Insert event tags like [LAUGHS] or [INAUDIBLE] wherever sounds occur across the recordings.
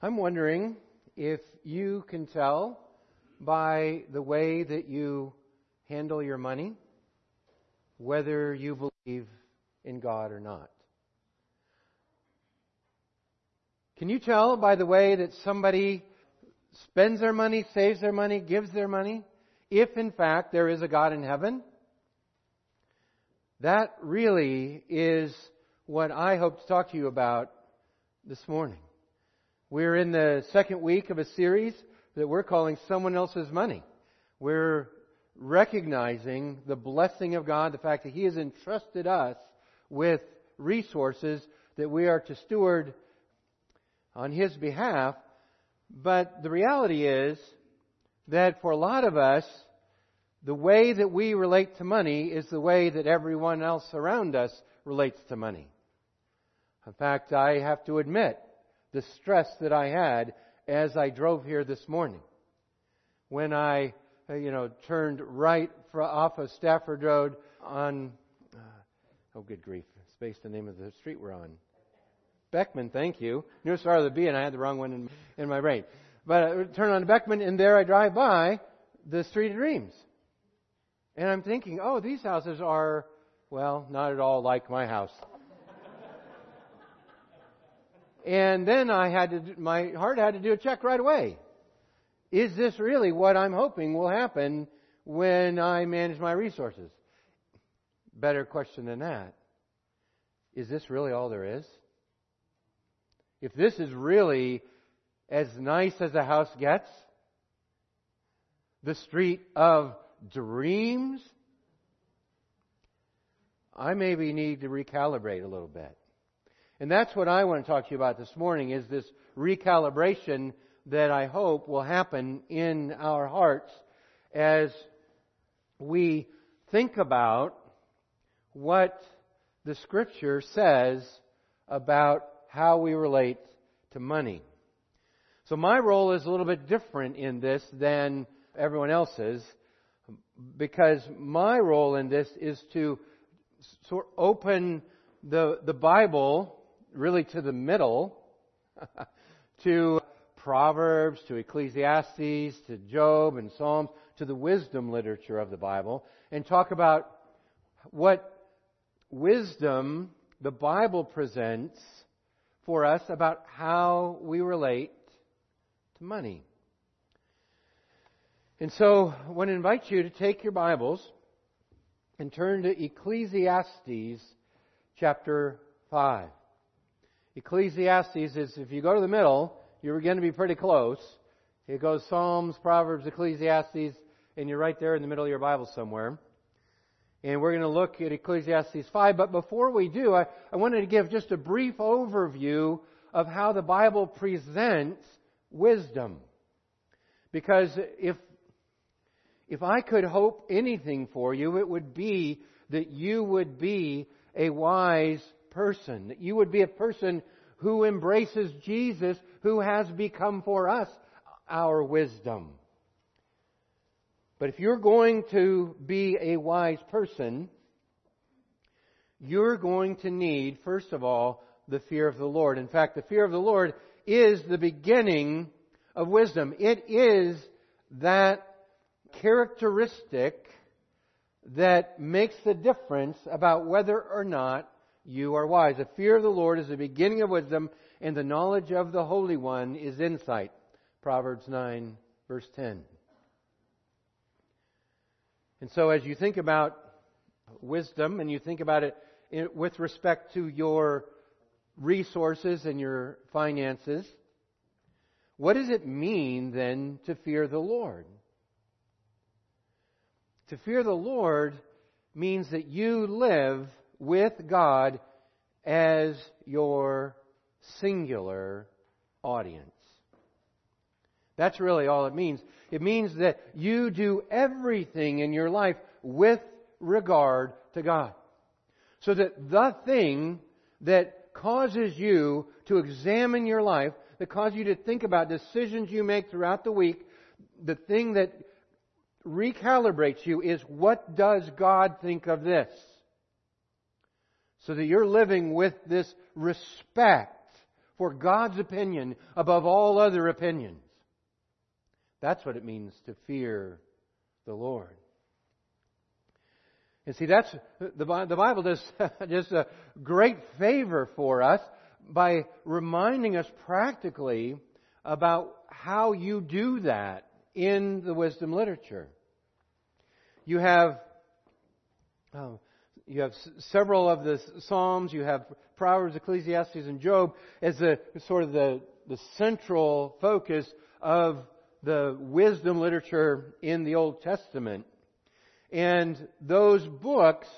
I'm wondering if you can tell by the way that you handle your money whether you believe in God or not. Can you tell by the way that somebody spends their money, saves their money, gives their money, if in fact there is a God in heaven? That really is what I hope to talk to you about this morning. We're in the second week of a series that we're calling Someone Else's Money. We're recognizing the blessing of God, the fact that He has entrusted us with resources that we are to steward on His behalf. But the reality is that for a lot of us, the way that we relate to money is the way that everyone else around us relates to money. In fact, I have to admit the stress that I had as I drove here this morning. When I, uh, you know, turned right off of Stafford Road on, uh, oh good grief, space the name of the street we're on. Beckman, thank you. Knew it started with a B and I had the wrong one in, in my brain. But I turn on Beckman and there I drive by the Street of Dreams. And I'm thinking, oh, these houses are, well, not at all like my house. And then I had to, my heart had to do a check right away. Is this really what I'm hoping will happen when I manage my resources? Better question than that. Is this really all there is? if this is really as nice as a house gets, the street of dreams, I maybe need to recalibrate a little bit. And that's what I want to talk to you about this morning is this recalibration that I hope will happen in our hearts as we think about what the scripture says about how we relate to money. So my role is a little bit different in this than everyone else's because my role in this is to sort of open the, the Bible really to the middle, [LAUGHS] to Proverbs, to Ecclesiastes, to Job and Psalms, to the wisdom literature of the Bible, and talk about what wisdom the Bible presents for us about how we relate to money. And so I want to invite you to take your Bibles and turn to Ecclesiastes chapter 5. Ecclesiastes is, if you go to the middle, you're going to be pretty close. It goes Psalms, Proverbs, Ecclesiastes, and you're right there in the middle of your Bible somewhere. And we're going to look at Ecclesiastes 5. But before we do, I, I wanted to give just a brief overview of how the Bible presents wisdom. Because if, if I could hope anything for you, it would be that you would be a wise person. That you would be a person who embraces Jesus, who has become for us our wisdom. But if you're going to be a wise person, you're going to need, first of all, the fear of the Lord. In fact, the fear of the Lord is the beginning of wisdom. It is that characteristic that makes the difference about whether or not you are wise. The fear of the Lord is the beginning of wisdom, and the knowledge of the Holy One is insight. Proverbs 9, verse 10. And so as you think about wisdom and you think about it with respect to your resources and your finances, what does it mean then to fear the Lord? To fear the Lord means that you live with God as your singular audience. That's really all it means. It means that you do everything in your life with regard to God. So that the thing that causes you to examine your life, that causes you to think about decisions you make throughout the week, the thing that recalibrates you is what does God think of this? So that you're living with this respect for God's opinion above all other opinions. That's what it means to fear the Lord. And see, that's, the, Bible does [LAUGHS] just a great favor for us by reminding us practically about how you do that in the wisdom literature. You have oh, you have several of the Psalms, you have Proverbs, Ecclesiastes, and Job as the sort of the, the central focus of the wisdom literature in the Old Testament. And those books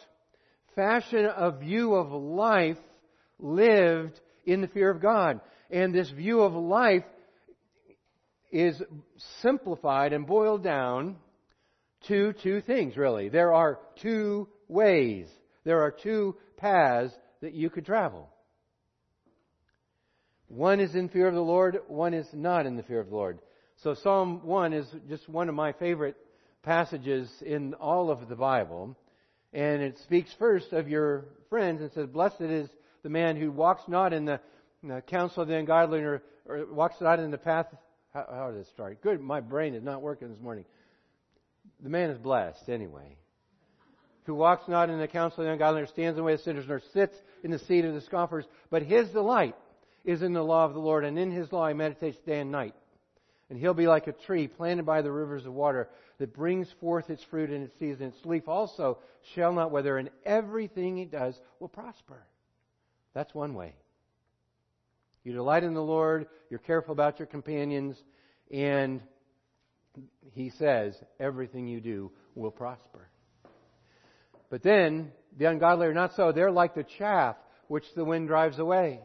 fashion a view of life lived in the fear of God. And this view of life is simplified and boiled down to two things, really. There are two ways. There are two paths that you could travel. One is in fear of the Lord, one is not in the fear of the Lord. So Psalm 1 is just one of my favorite passages in all of the Bible. And it speaks first of your friends and says, Blessed is the man who walks not in the, in the counsel of the ungodly or, or, walks not in the path. How, how did it start? Good, my brain is not working this morning. The man is blessed anyway. Who walks not in the counsel of the ungodly, nor stands in the way of sinners, nor sits in the seat of the scoffers. But his delight is in the law of the Lord, and in his law he meditates day and night. And he'll be like a tree planted by the rivers of water that brings forth its fruit in its season. Its leaf also shall not wither, and everything he does will prosper. That's one way. You delight in the Lord, you're careful about your companions, and he says everything you do will prosper. But then, the ungodly are not so. They're like the chaff which the wind drives away.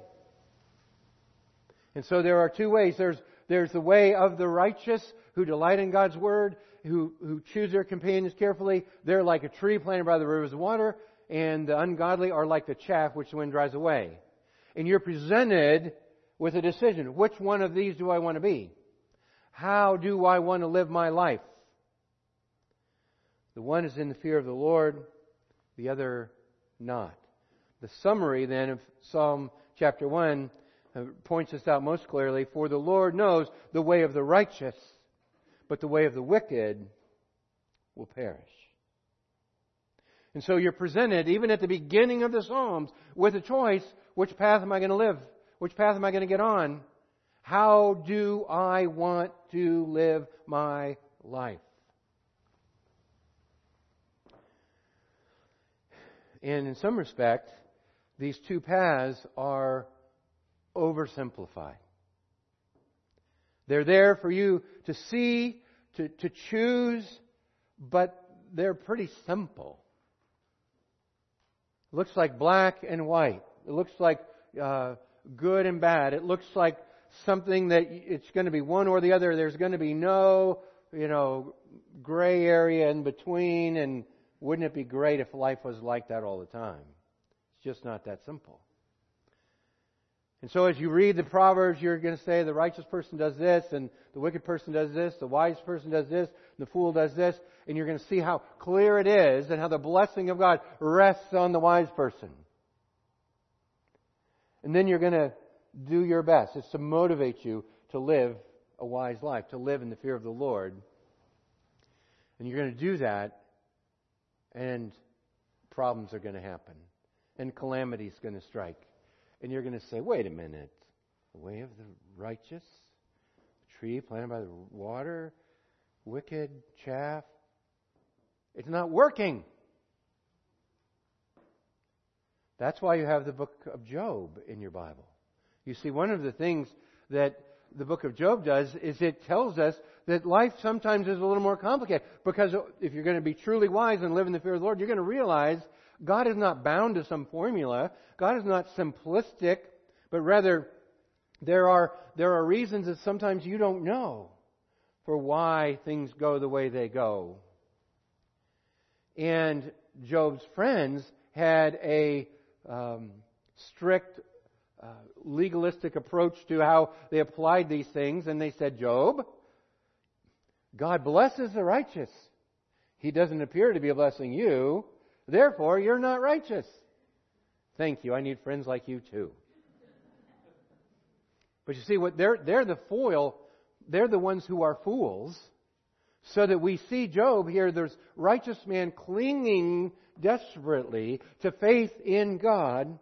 And so there are two ways. There's there's the way of the righteous who delight in God's word, who, who choose their companions carefully. They're like a tree planted by the rivers of water, and the ungodly are like the chaff which the wind drives away. And you're presented with a decision. Which one of these do I want to be? How do I want to live my life? The one is in the fear of the Lord, the other not. The summary then of Psalm chapter 1 uh, points this out most clearly. For the Lord knows the way of the righteous, but the way of the wicked will perish. And so you're presented, even at the beginning of the Psalms, with a choice which path am I going to live? Which path am I going to get on? How do I want to live my life? And in some respect, these two paths are oversimplified. They're there for you to see, to, to choose, but they're pretty simple. It looks like black and white. It looks like uh, good and bad. It looks like something that it's going to be one or the other. There's going to be no, you know, gray area in between. And wouldn't it be great if life was like that all the time? It's just not that simple. And so as you read the Proverbs, you're going to say the righteous person does this, and the wicked person does this, the wise person does this, and the fool does this, and you're going to see how clear it is and how the blessing of God rests on the wise person. And then you're going to do your best. It's to motivate you to live a wise life, to live in the fear of the Lord. And you're going to do that, and problems are going to happen, and calamity is going to strike. And you're going to say, wait a minute. The way of the righteous, tree planted by the water, wicked chaff. It's not working. That's why you have the book of Job in your Bible. You see, one of the things that the book of Job does is it tells us that life sometimes is a little more complicated. Because if you're going to be truly wise and live in the fear of the Lord, you're going to realize God is not bound to some formula. God is not simplistic, but rather there are, there are reasons that sometimes you don't know for why things go the way they go. And Job's friends had a um, strict uh, legalistic approach to how they applied these things, and they said, Job, God blesses the righteous. He doesn't appear to be blessing you. Therefore, you're not righteous. Thank you. I need friends like you too. But you see what they're they're the foil, they're the ones who are fools. So that we see Job here, there's righteous man clinging desperately to faith in God,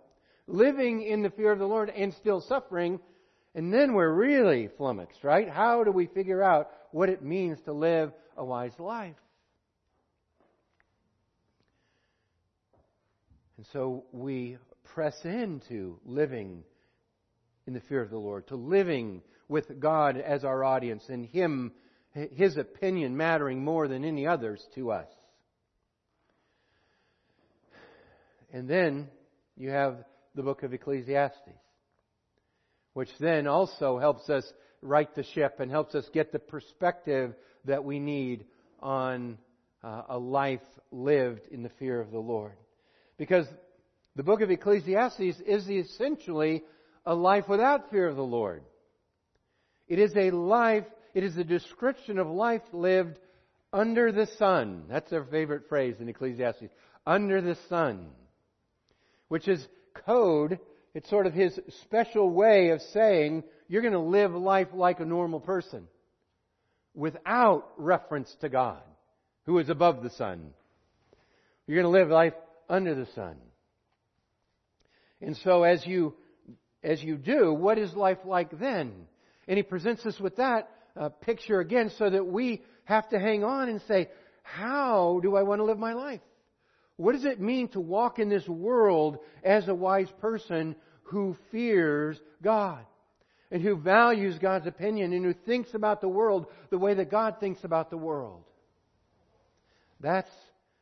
living in the fear of the Lord and still suffering, and then we're really flummoxed, right? How do we figure out what it means to live a wise life? And so we press into living in the fear of the Lord, to living with God as our audience and Him, His opinion mattering more than any others to us. And then you have the book of Ecclesiastes, which then also helps us right the ship and helps us get the perspective that we need on uh, a life lived in the fear of the Lord. Because the book of Ecclesiastes is essentially a life without fear of the Lord. It is a life, it is a description of life lived under the sun. That's their favorite phrase in Ecclesiastes. Under the sun. Which is code. It's sort of his special way of saying you're going to live life like a normal person. Without reference to God, who is above the sun. You're going to live life under the sun. And so as you, as you do, what is life like then? And he presents us with that uh, picture again so that we have to hang on and say, how do I want to live my life? What does it mean to walk in this world as a wise person who fears God? And who values God's opinion and who thinks about the world the way that God thinks about the world. That's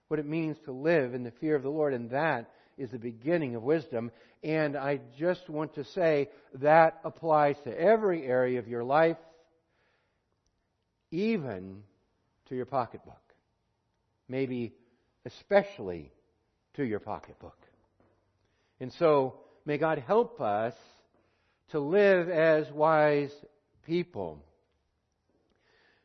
what it means to live in the fear of the Lord, and that is the beginning of wisdom. And I just want to say that applies to every area of your life, even to your pocketbook. Maybe especially to your pocketbook. And so, may God help us to live as wise people.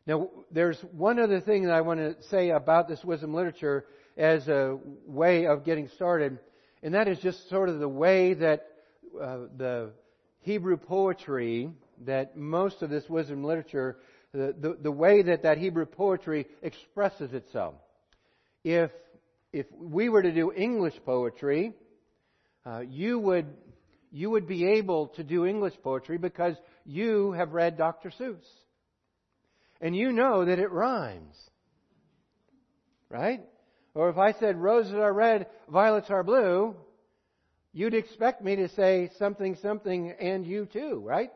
Now, there's one other thing that I want to say about this wisdom literature as a way of getting started. And that is just sort of the way that uh, the Hebrew poetry, that most of this wisdom literature, the, the, the way that that Hebrew poetry expresses itself. If, if we were to do English poetry, uh, you would you would be able to do English poetry because you have read Dr. Seuss. And you know that it rhymes. Right? Or if I said roses are red, violets are blue, you'd expect me to say something, something, and you too, right?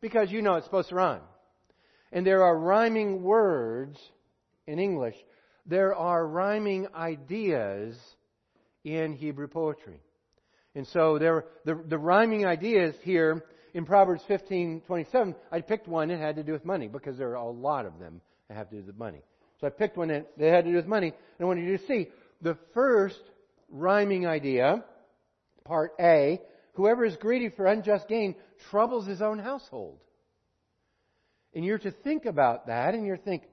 Because you know it's supposed to rhyme. And there are rhyming words in English. There are rhyming ideas in Hebrew poetry. And so there, the, the rhyming ideas here in Proverbs 15:27, I picked one that had to do with money because there are a lot of them that have to do with money. So I picked one that, had to do with money, and I wanted you to see the first rhyming idea, part A, whoever is greedy for unjust gain troubles his own household. And you're to think about that, and you're think,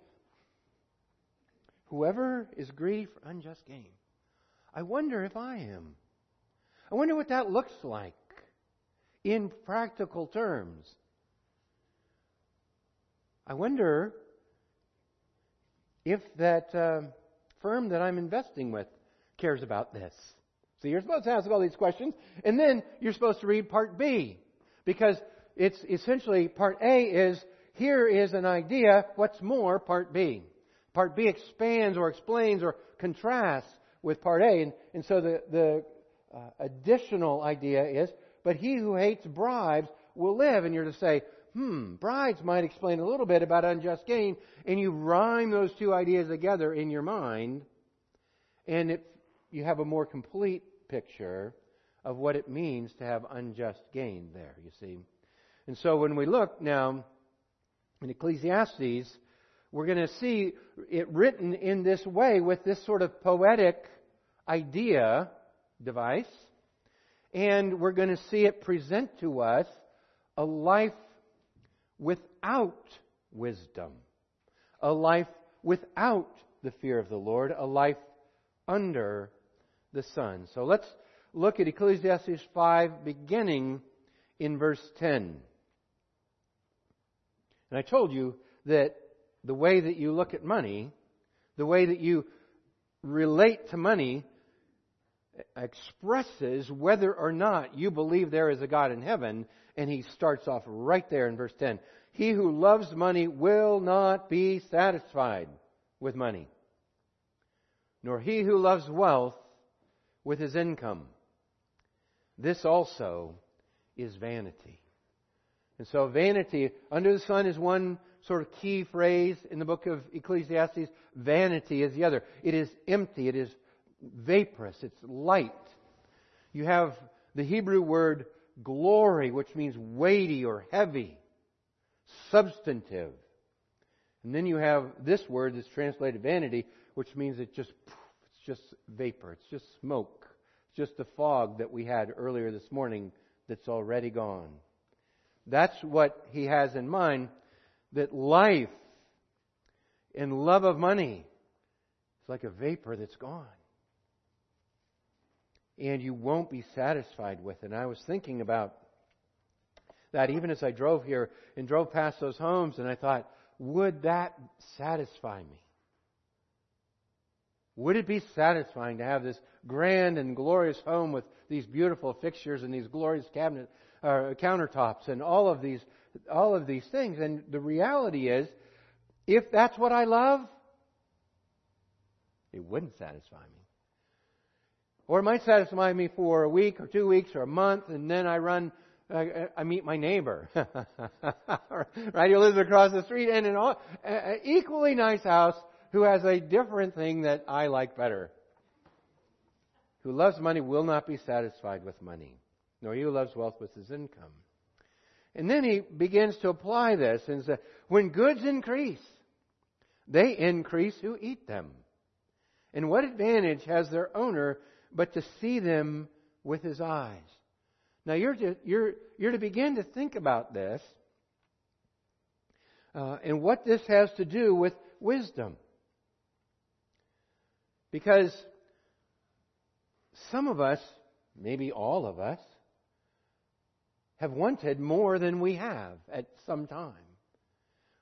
whoever is greedy for unjust gain. I wonder if I am. I wonder what that looks like in practical terms. I wonder if that uh, firm that I'm investing with cares about this. So you're supposed to ask all these questions, and then you're supposed to read part B. Because it's essentially part A is here is an idea, what's more, part B. Part B expands or explains or contrasts with part A. And, and so the, the uh, additional idea is, but he who hates bribes will live. And you're to say, hmm, bribes might explain a little bit about unjust gain, and you rhyme those two ideas together in your mind, and it, you have a more complete picture of what it means to have unjust gain there, you see. And so when we look now in Ecclesiastes, we're going to see it written in this way with this sort of poetic idea device. And we're going to see it present to us a life without wisdom, a life without the fear of the Lord, a life under the sun. So let's look at Ecclesiastes 5, beginning in verse 10. And I told you that the way that you look at money, the way that you relate to money, expresses whether or not you believe there is a God in heaven. And he starts off right there in verse 10. He who loves money will not be satisfied with money, nor he who loves wealth with his income. This also is vanity. And so vanity, under the sun is one sort of key phrase in the book of Ecclesiastes. Vanity is the other. It is empty. It is vaporous. It's light. You have the Hebrew word glory, which means weighty or heavy, substantive. And then you have this word that's translated vanity, which means it just, it's just vapor. It's just smoke. It's just the fog that we had earlier this morning that's already gone. That's what he has in mind, that life and love of money is like a vapor that's gone. And you won't be satisfied with it. And I was thinking about that even as I drove here and drove past those homes, and I thought, would that satisfy me? Would it be satisfying to have this grand and glorious home with these beautiful fixtures and these glorious cabinet uh, countertops and all of these all of these things? And the reality is, if that's what I love, it wouldn't satisfy me. Or it might satisfy me for a week or two weeks or a month, and then I run I meet my neighbor, [LAUGHS] right? He lives across the street and an all, equally nice house who has a different thing that I like better. Who loves money will not be satisfied with money, nor he who loves wealth with his income. And then he begins to apply this and says, when goods increase, they increase who eat them. And what advantage has their owner but to see them with his eyes? Now you're to, you're, you're to begin to think about this uh, and what this has to do with wisdom. Because some of us, maybe all of us, have wanted more than we have at some time.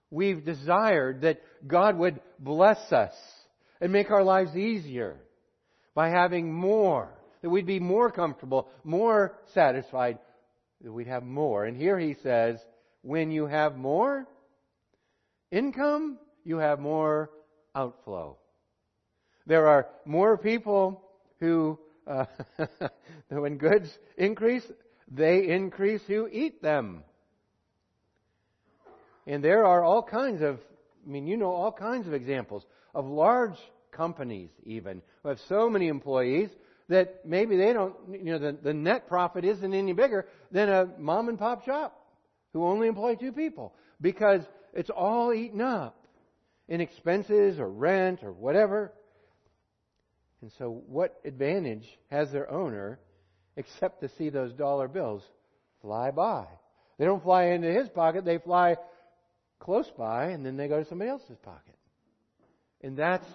We've desired that God would bless us and make our lives easier by having more, that we'd be more comfortable, more satisfied, that we'd have more. And here he says, when you have more income, you have more outflow. There are more people who, uh, [LAUGHS] when goods increase, they increase who eat them. And there are all kinds of, I mean, you know, all kinds of examples of large companies even who have so many employees that maybe they don't, you know, the, the net profit isn't any bigger than a mom and pop shop who only employ two people because it's all eaten up in expenses or rent or whatever. And so, what advantage has their owner except to see those dollar bills fly by? They don't fly into his pocket, they fly close by, and then they go to somebody else's pocket. And that's,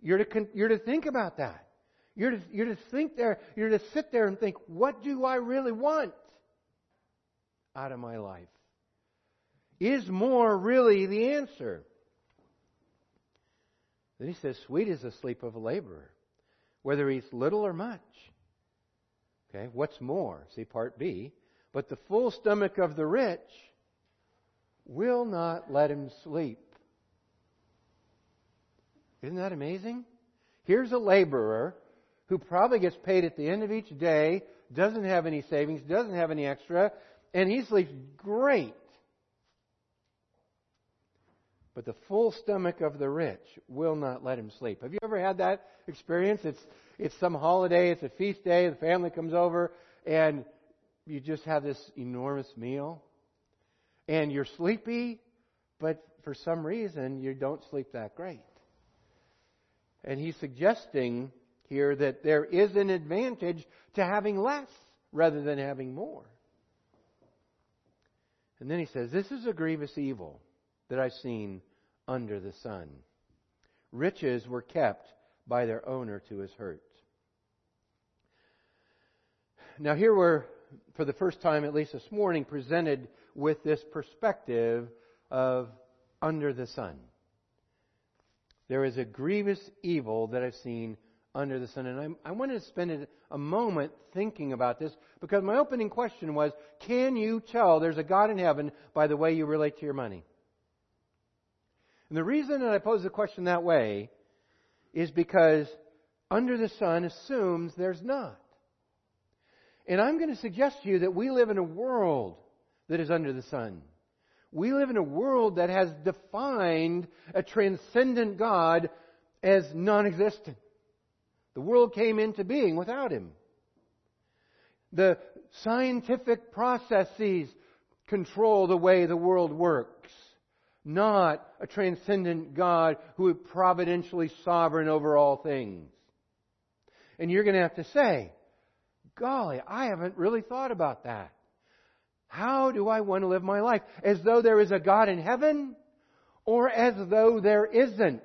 you're to, you're to think about that. You're to, you're to think there, you're to sit there and think, what do I really want out of my life? Is more really the answer? Then he says, sweet is the sleep of a laborer whether he's little or much. Okay, what's more? See part B. But the full stomach of the rich will not let him sleep. Isn't that amazing? Here's a laborer who probably gets paid at the end of each day, doesn't have any savings, doesn't have any extra, and he sleeps great. But the full stomach of the rich will not let him sleep. Have you ever had that experience? It's, it's some holiday, it's a feast day, the family comes over, and you just have this enormous meal. And you're sleepy, but for some reason you don't sleep that great. And he's suggesting here that there is an advantage to having less rather than having more. And then he says, This is a grievous evil that I've seen under the sun. Riches were kept by their owner to his hurt. Now, here we're, for the first time, at least this morning, presented with this perspective of under the sun. There is a grievous evil that I've seen under the sun. And I, I wanted to spend a moment thinking about this because my opening question was Can you tell there's a God in heaven by the way you relate to your money? And the reason that I pose the question that way is because under the sun assumes there's not. And I'm going to suggest to you that we live in a world that is under the sun. We live in a world that has defined a transcendent God as non existent. The world came into being without him. The scientific processes control the way the world works, not a transcendent God who is providentially sovereign over all things. And you're going to have to say, golly, I haven't really thought about that. How do I want to live my life? As though there is a God in heaven or as though there isn't?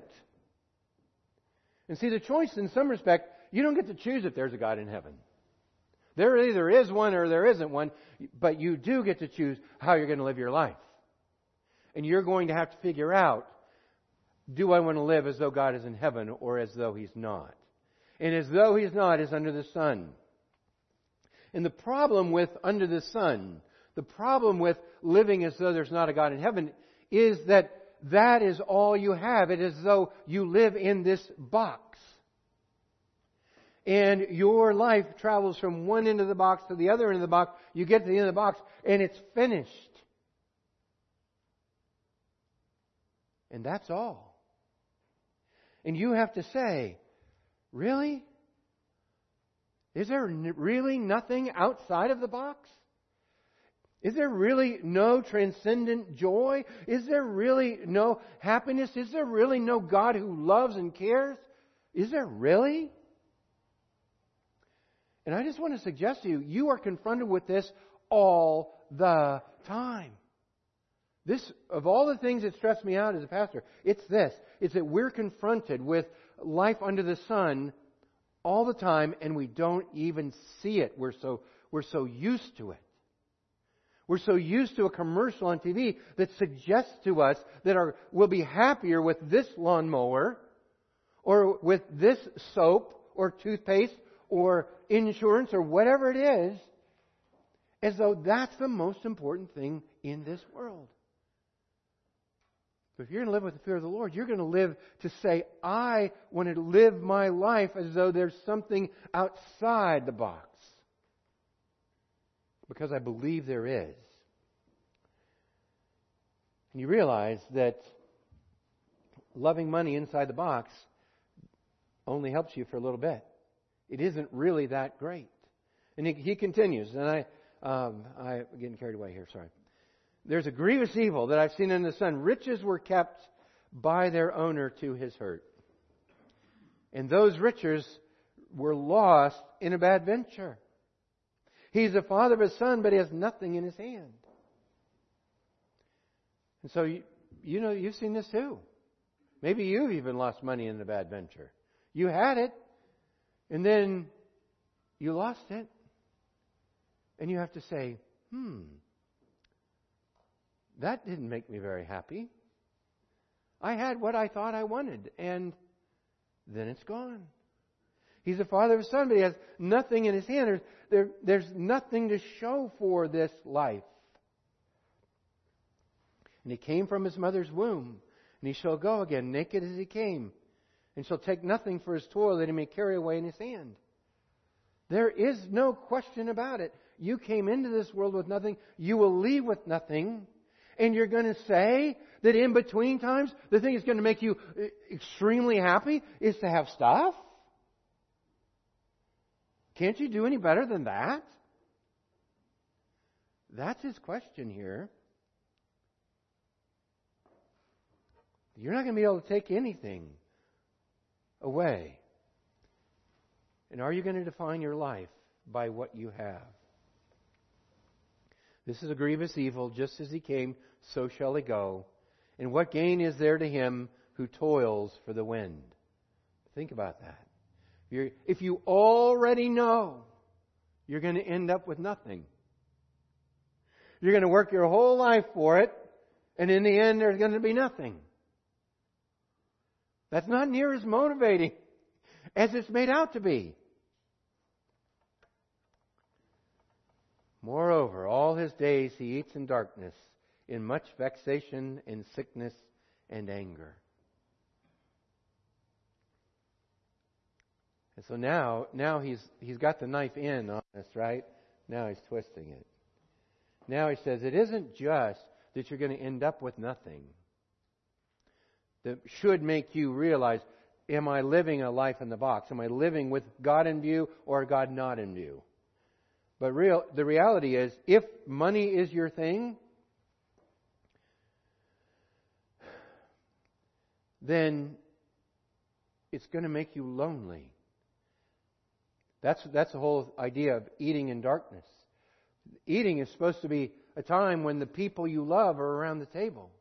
And see, the choice in some respect, you don't get to choose if there's a God in heaven. There either is one or there isn't one, but you do get to choose how you're going to live your life. And you're going to have to figure out, do I want to live as though God is in heaven or as though He's not? And as though He's not is under the sun. And the problem with under the sun the problem with living as though there's not a God in heaven is that that is all you have. It is as though you live in this box. And your life travels from one end of the box to the other end of the box. You get to the end of the box and it's finished. And that's all. And you have to say, really? Is there really nothing outside of the box? Is there really no transcendent joy? Is there really no happiness? Is there really no God who loves and cares? Is there really? And I just want to suggest to you, you are confronted with this all the time. This, of all the things that stress me out as a pastor, it's this. It's that we're confronted with life under the sun all the time and we don't even see it. We're so, we're so used to it. We're so used to a commercial on TV that suggests to us that our, we'll be happier with this lawnmower or with this soap or toothpaste or insurance or whatever it is, as though that's the most important thing in this world. But if you're going to live with the fear of the Lord, you're going to live to say, I want to live my life as though there's something outside the box because I believe there is. And you realize that loving money inside the box only helps you for a little bit. It isn't really that great. And he, he continues, and I, um, I'm getting carried away here, sorry. There's a grievous evil that I've seen in the sun. Riches were kept by their owner to his hurt. And those riches were lost in a bad venture. He's the father of his son, but he has nothing in his hand. And so, you, you know, you've seen this too. Maybe you've even lost money in a bad venture. You had it, and then you lost it. And you have to say, hmm, that didn't make me very happy. I had what I thought I wanted, and then it's gone. He's the father of a son, but he has nothing in his hand. There's, there, there's nothing to show for this life. And he came from his mother's womb, and he shall go again naked as he came, and shall take nothing for his toil that he may carry away in his hand. There is no question about it. You came into this world with nothing. You will leave with nothing. And you're going to say that in between times, the thing that's going to make you uh, extremely happy is to have stuff? Can't you do any better than that? That's his question here. You're not going to be able to take anything away. And are you going to define your life by what you have? This is a grievous evil. Just as he came, so shall he go. And what gain is there to him who toils for the wind? Think about that. You're, if you already know you're going to end up with nothing, you're going to work your whole life for it, And in the end, there's going to be nothing. That's not near as motivating as it's made out to be. Moreover, all his days he eats in darkness, in much vexation in sickness and anger. And so now, now he's, he's got the knife in on us, right? Now he's twisting it. Now he says, it isn't just that you're going to end up with nothing. That should make you realize, am I living a life in the box? Am I living with God in view or God not in view? But real, the reality is, if money is your thing, then it's going to make you lonely. That's, that's the whole idea of eating in darkness. Eating is supposed to be a time when the people you love are around the table.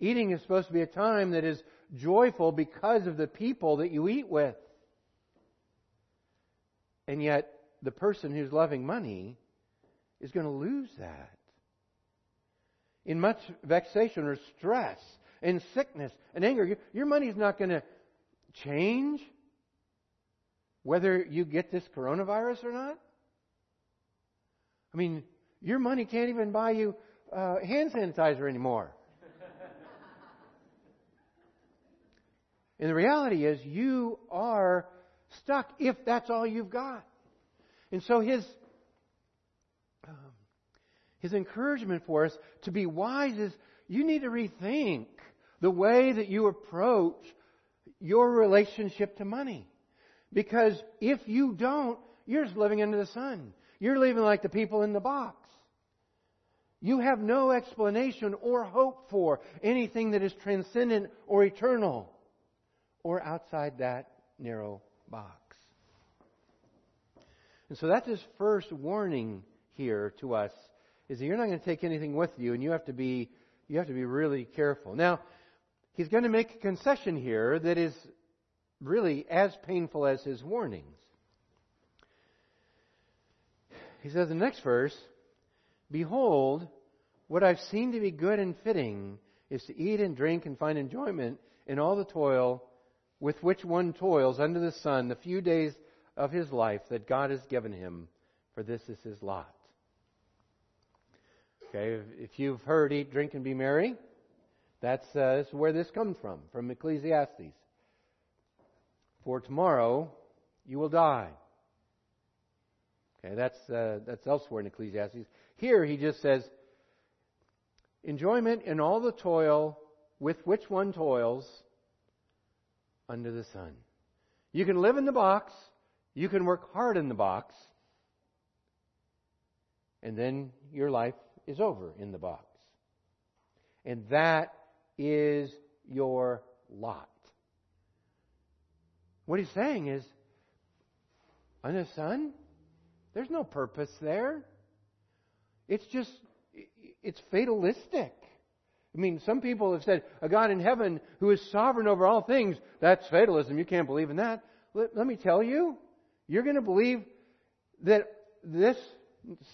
Eating is supposed to be a time that is joyful because of the people that you eat with. And yet, the person who's loving money is going to lose that. In much vexation or stress and sickness and anger, your money's not going to change whether you get this coronavirus or not? I mean, your money can't even buy you uh, hand sanitizer anymore. and the reality is, you are stuck if that's all you've got. And so his um, his encouragement for us to be wise is you need to rethink the way that you approach your relationship to money. Because if you don't, you're just living under the sun. You're living like the people in the box. You have no explanation or hope for anything that is transcendent or eternal or outside that narrow box. And so that's his first warning here to us is that you're not going to take anything with you and you have to be you have to be really careful. Now, he's going to make a concession here that is really as painful as his warnings. He says in the next verse, Behold, what I've seen to be good and fitting is to eat and drink and find enjoyment in all the toil with which one toils under the sun the few days of his life that God has given him, for this is his lot. Okay, if you've heard eat, drink, and be merry, that's, uh, where this comes from, from Ecclesiastes. For tomorrow you will die. Okay, that's, uh, that's elsewhere in Ecclesiastes. Here he just says, enjoyment in all the toil with which one toils under the sun. You can live in the box, you can work hard in the box, and then your life is over in the box. And that is your lot. What he's saying is, on the sun, there's no purpose there. It's just, it's fatalistic. I mean, some people have said, a God in heaven who is sovereign over all things, that's fatalism. You can't believe in that. Let, let me tell you, you're going to believe that this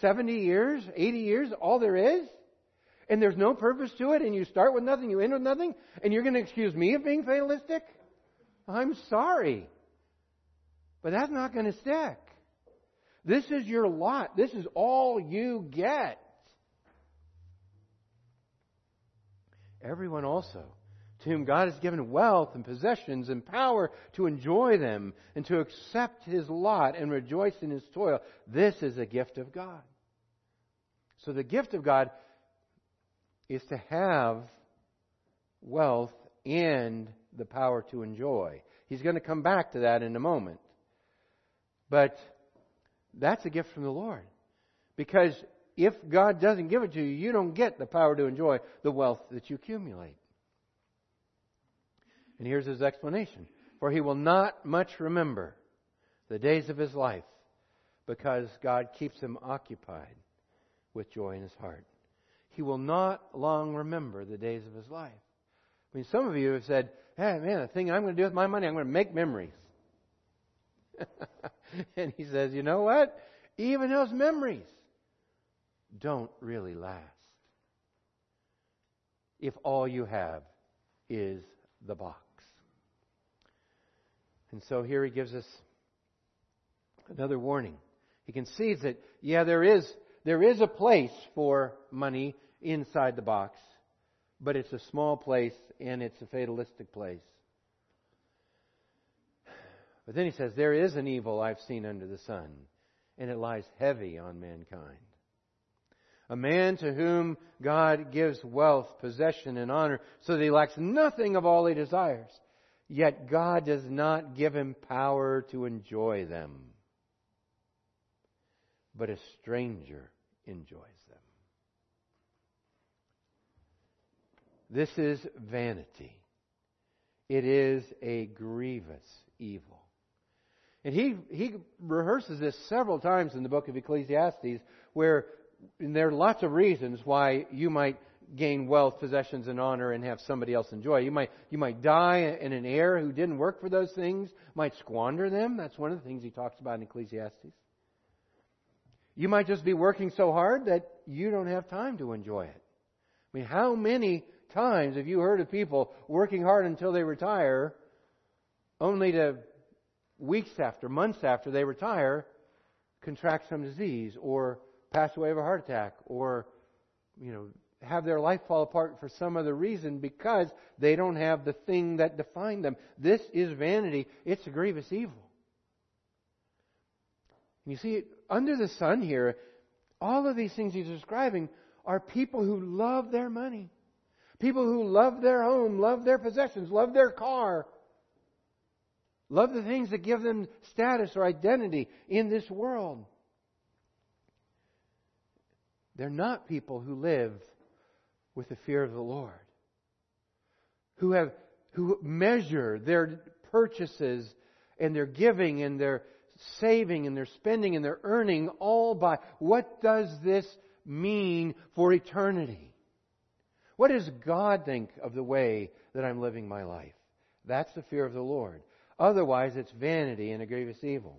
70 years, 80 years, all there is, and there's no purpose to it, and you start with nothing, you end with nothing, and you're going to excuse me of being fatalistic? I'm sorry. But that's not going to stick. This is your lot. This is all you get. Everyone also, to whom God has given wealth and possessions and power to enjoy them and to accept his lot and rejoice in his toil, this is a gift of God. So the gift of God is to have wealth and the power to enjoy. He's going to come back to that in a moment. But that's a gift from the Lord. Because if God doesn't give it to you, you don't get the power to enjoy the wealth that you accumulate. And here's his explanation. For he will not much remember the days of his life because God keeps him occupied with joy in his heart. He will not long remember the days of his life. I mean, some of you have said, hey, man, the thing I'm going to do with my money, I'm going to make memories. [LAUGHS] and he says, you know what? Even those memories don't really last. if all you have is the box. And so here he gives us another warning. He concedes that, yeah, there is, there is a place for money inside the box, but it's a small place and it's a fatalistic place. But then he says, There is an evil I've seen under the sun, and it lies heavy on mankind. A man to whom God gives wealth, possession, and honor, so that he lacks nothing of all he desires. Yet God does not give him power to enjoy them. But a stranger enjoys them. This is vanity. It is a grievous evil. And he, he rehearses this several times in the book of Ecclesiastes, where there are lots of reasons why you might gain wealth, possessions, and honor and have somebody else enjoy. You might, you might die and an heir who didn't work for those things might squander them. That's one of the things he talks about in Ecclesiastes. You might just be working so hard that you don't have time to enjoy it. I mean, how many times have you heard of people working hard until they retire only to weeks after, months after they retire, contract some disease or pass away of a heart attack or, you know, have their life fall apart for some other reason because they don't have the thing that defined them. This is vanity. It's a grievous evil. You see, under the sun here, all of these things he's describing are people who love their money. People who love their home, love their possessions, love their car, Love the things that give them status or identity in this world. They're not people who live with the fear of the Lord. Who have who measure their purchases and their giving and their saving and their spending and their earning all by what does this mean for eternity? What does God think of the way that I'm living my life? That's the fear of the Lord. Otherwise, it's vanity and a grievous evil.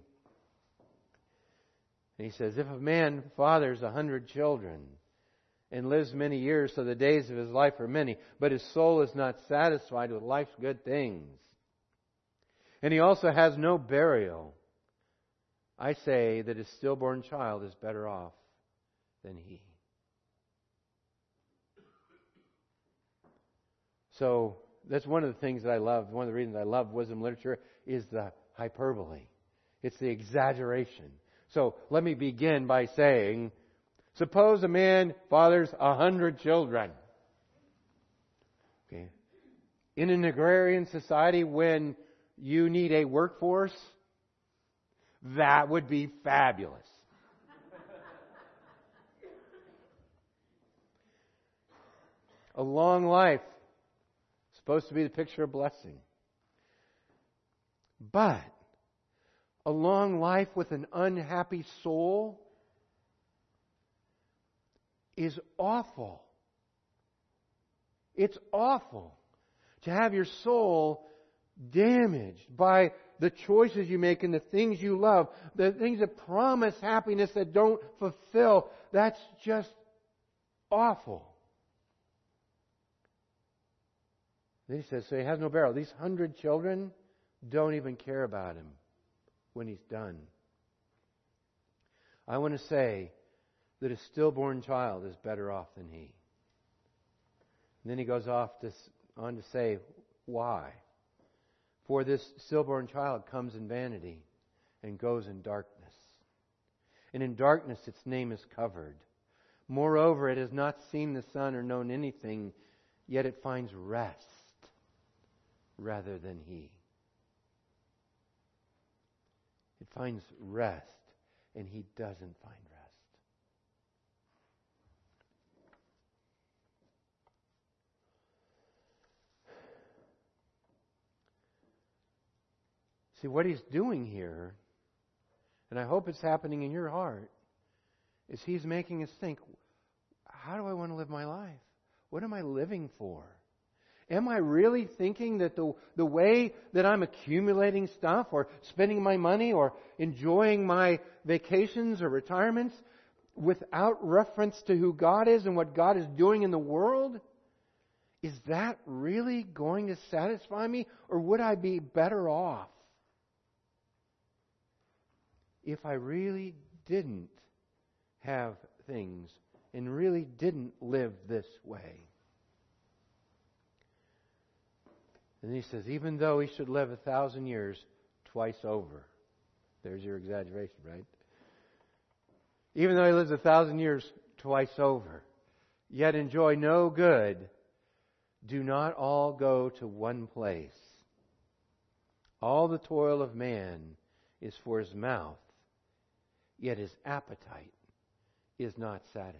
And he says, If a man fathers a hundred children and lives many years, so the days of his life are many, but his soul is not satisfied with life's good things, and he also has no burial, I say that his stillborn child is better off than he. So, that's one of the things that I love. One of the reasons I love wisdom literature is the hyperbole. It's the exaggeration. So let me begin by saying, suppose a man fathers a hundred children. Okay. In an agrarian society when you need a workforce, that would be fabulous. a long life supposed to be the picture of blessing. But a long life with an unhappy soul is awful. It's awful to have your soul damaged by the choices you make and the things you love, the things that promise happiness that don't fulfill. That's just awful. Then he says, so he has no burial. These hundred children don't even care about him when he's done. I want to say that a stillborn child is better off than he. And then he goes off to, on to say why. For this stillborn child comes in vanity and goes in darkness. And in darkness its name is covered. Moreover, it has not seen the sun or known anything, yet it finds rest rather than he. It finds rest, and he doesn't find rest. See, what he's doing here, and I hope it's happening in your heart, is he's making us think how do I want to live my life? What am I living for? Am I really thinking that the, the way that I'm accumulating stuff or spending my money or enjoying my vacations or retirements without reference to who God is and what God is doing in the world? is that really going to satisfy me, or would I be better off if I really didn't have things and really didn't live this way? And he says, even though he should live a thousand years twice over. There's your exaggeration, right? Even though he lives a thousand years twice over, yet enjoy no good, do not all go to one place. All the toil of man is for his mouth, yet his appetite is not satisfied.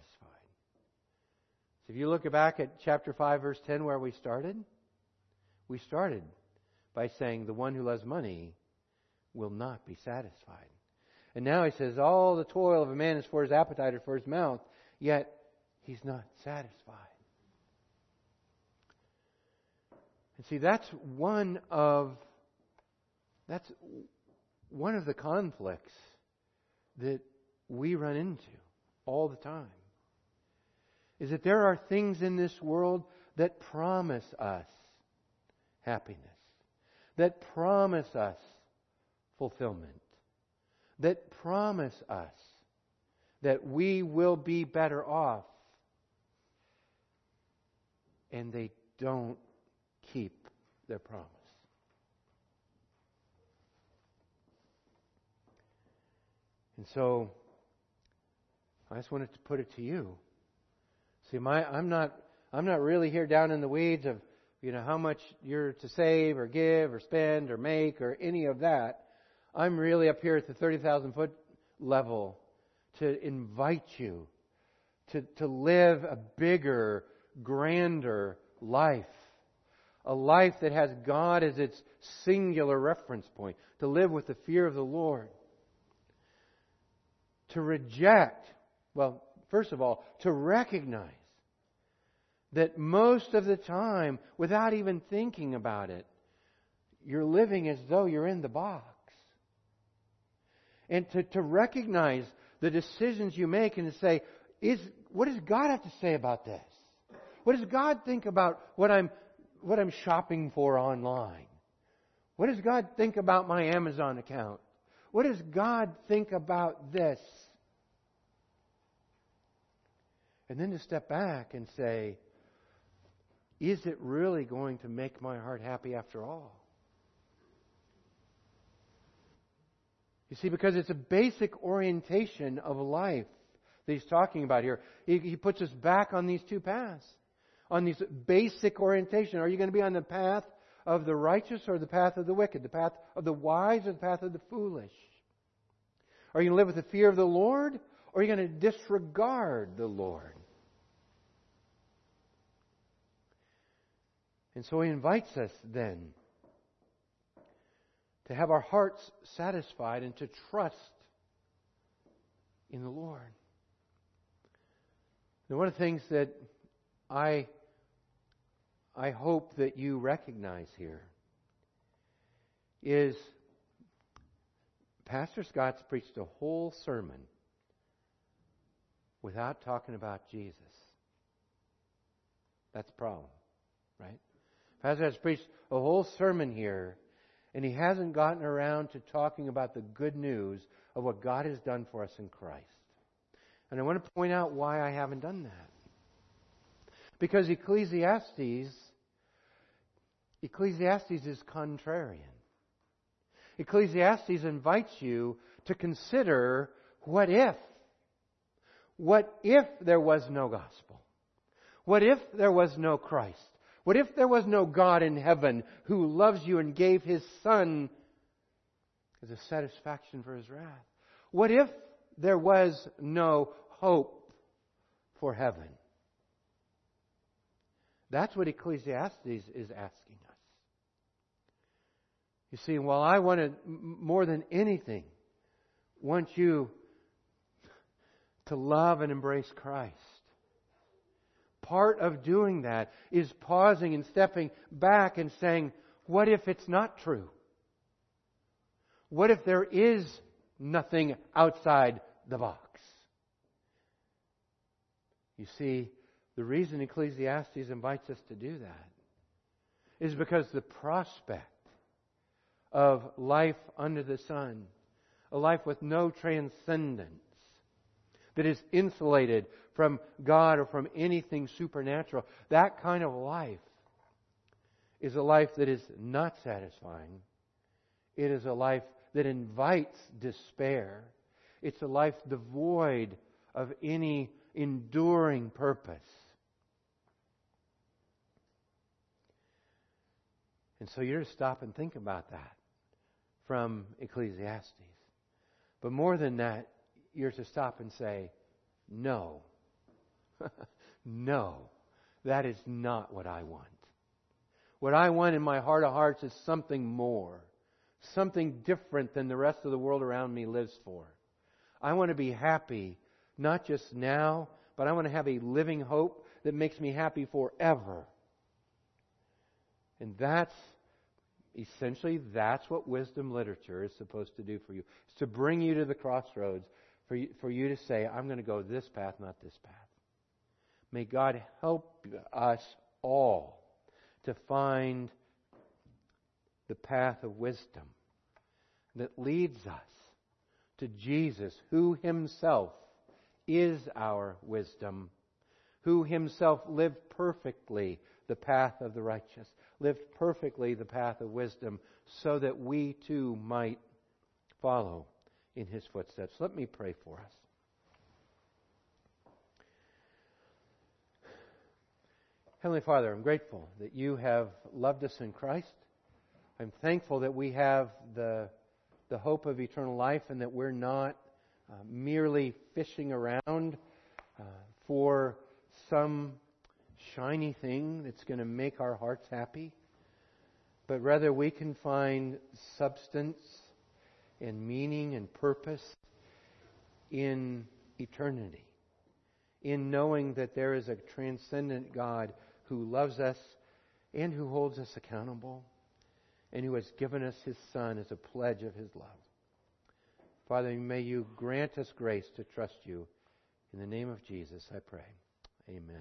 So if you look back at chapter 5, verse 10, where we started, we started by saying the one who loves money will not be satisfied. And now he says, All the toil of a man is for his appetite or for his mouth, yet he's not satisfied. And see, that's one of that's one of the conflicts that we run into all the time. Is that there are things in this world that promise us happiness, that promise us fulfillment, that promise us that we will be better off, and they don't keep their promise. And so, I just wanted to put it to you. See, my, I'm not, I'm not really here down in the weeds of you know, how much you're to save or give or spend or make or any of that. I'm really up here at the 30,000 foot level to invite you to, to live a bigger, grander life. A life that has God as its singular reference point. To live with the fear of the Lord. To reject, well, first of all, to recognize that most of the time, without even thinking about it, you're living as though you're in the box. And to, to recognize the decisions you make and to say, is, what does God have to say about this? What does God think about what I'm, what I'm shopping for online? What does God think about my Amazon account? What does God think about this? And then to step back and say, is it really going to make my heart happy after all? You see, because it's a basic orientation of life that he's talking about here. He, he puts us back on these two paths, on these basic orientation. Are you going to be on the path of the righteous or the path of the wicked, the path of the wise or the path of the foolish? Are you going to live with the fear of the Lord or are you going to disregard the Lord? And so he invites us then to have our hearts satisfied and to trust in the Lord. And one of the things that I, I hope that you recognize here is Pastor Scott's preached a whole sermon without talking about Jesus. That's a problem, right? Pastor has preached a whole sermon here, and he hasn't gotten around to talking about the good news of what God has done for us in Christ. And I want to point out why I haven't done that. Because Ecclesiastes, Ecclesiastes is contrarian. Ecclesiastes invites you to consider what if? What if there was no gospel? What if there was no Christ? What if there was no God in heaven who loves you and gave his Son as a satisfaction for his wrath? What if there was no hope for heaven? That's what Ecclesiastes is asking us. You see, while I want more than anything, want you to love and embrace Christ, part of doing that is pausing and stepping back and saying, what if it's not true? What if there is nothing outside the box? You see, The reason Ecclesiastes invites us to do that is because the prospect of life under the sun, a life with no transcendence, that is insulated from God or from anything supernatural, that kind of life is a life that is not satisfying. It is a life that invites despair. It's a life devoid of any enduring purpose. And so you're to stop and think about that from Ecclesiastes. But more than that, you're to stop and say, no. [LAUGHS] no. That is not what I want. What I want in my heart of hearts is something more. Something different than the rest of the world around me lives for. I want to be happy, not just now, but I want to have a living hope that makes me happy forever. And that's essentially that's what wisdom literature is supposed to do for you. It's to bring you to the crossroads for you, for you to say, I'm going to go this path, not this path. May God help us all to find the path of wisdom that leads us to Jesus, who himself is our wisdom, who himself lived perfectly the path of the righteous, lived perfectly the path of wisdom, so that we too might follow in his footsteps. Let me pray for us. Heavenly Father, I'm grateful that you have loved us in Christ. I'm thankful that we have the, the hope of eternal life and that we're not uh, merely fishing around uh, for some shiny thing that's going to make our hearts happy, but rather we can find substance and meaning and purpose in eternity, in knowing that there is a transcendent God who loves us and who holds us accountable and who has given us his Son as a pledge of his love. Father, may you grant us grace to trust you. In the name of Jesus, I pray. Amen.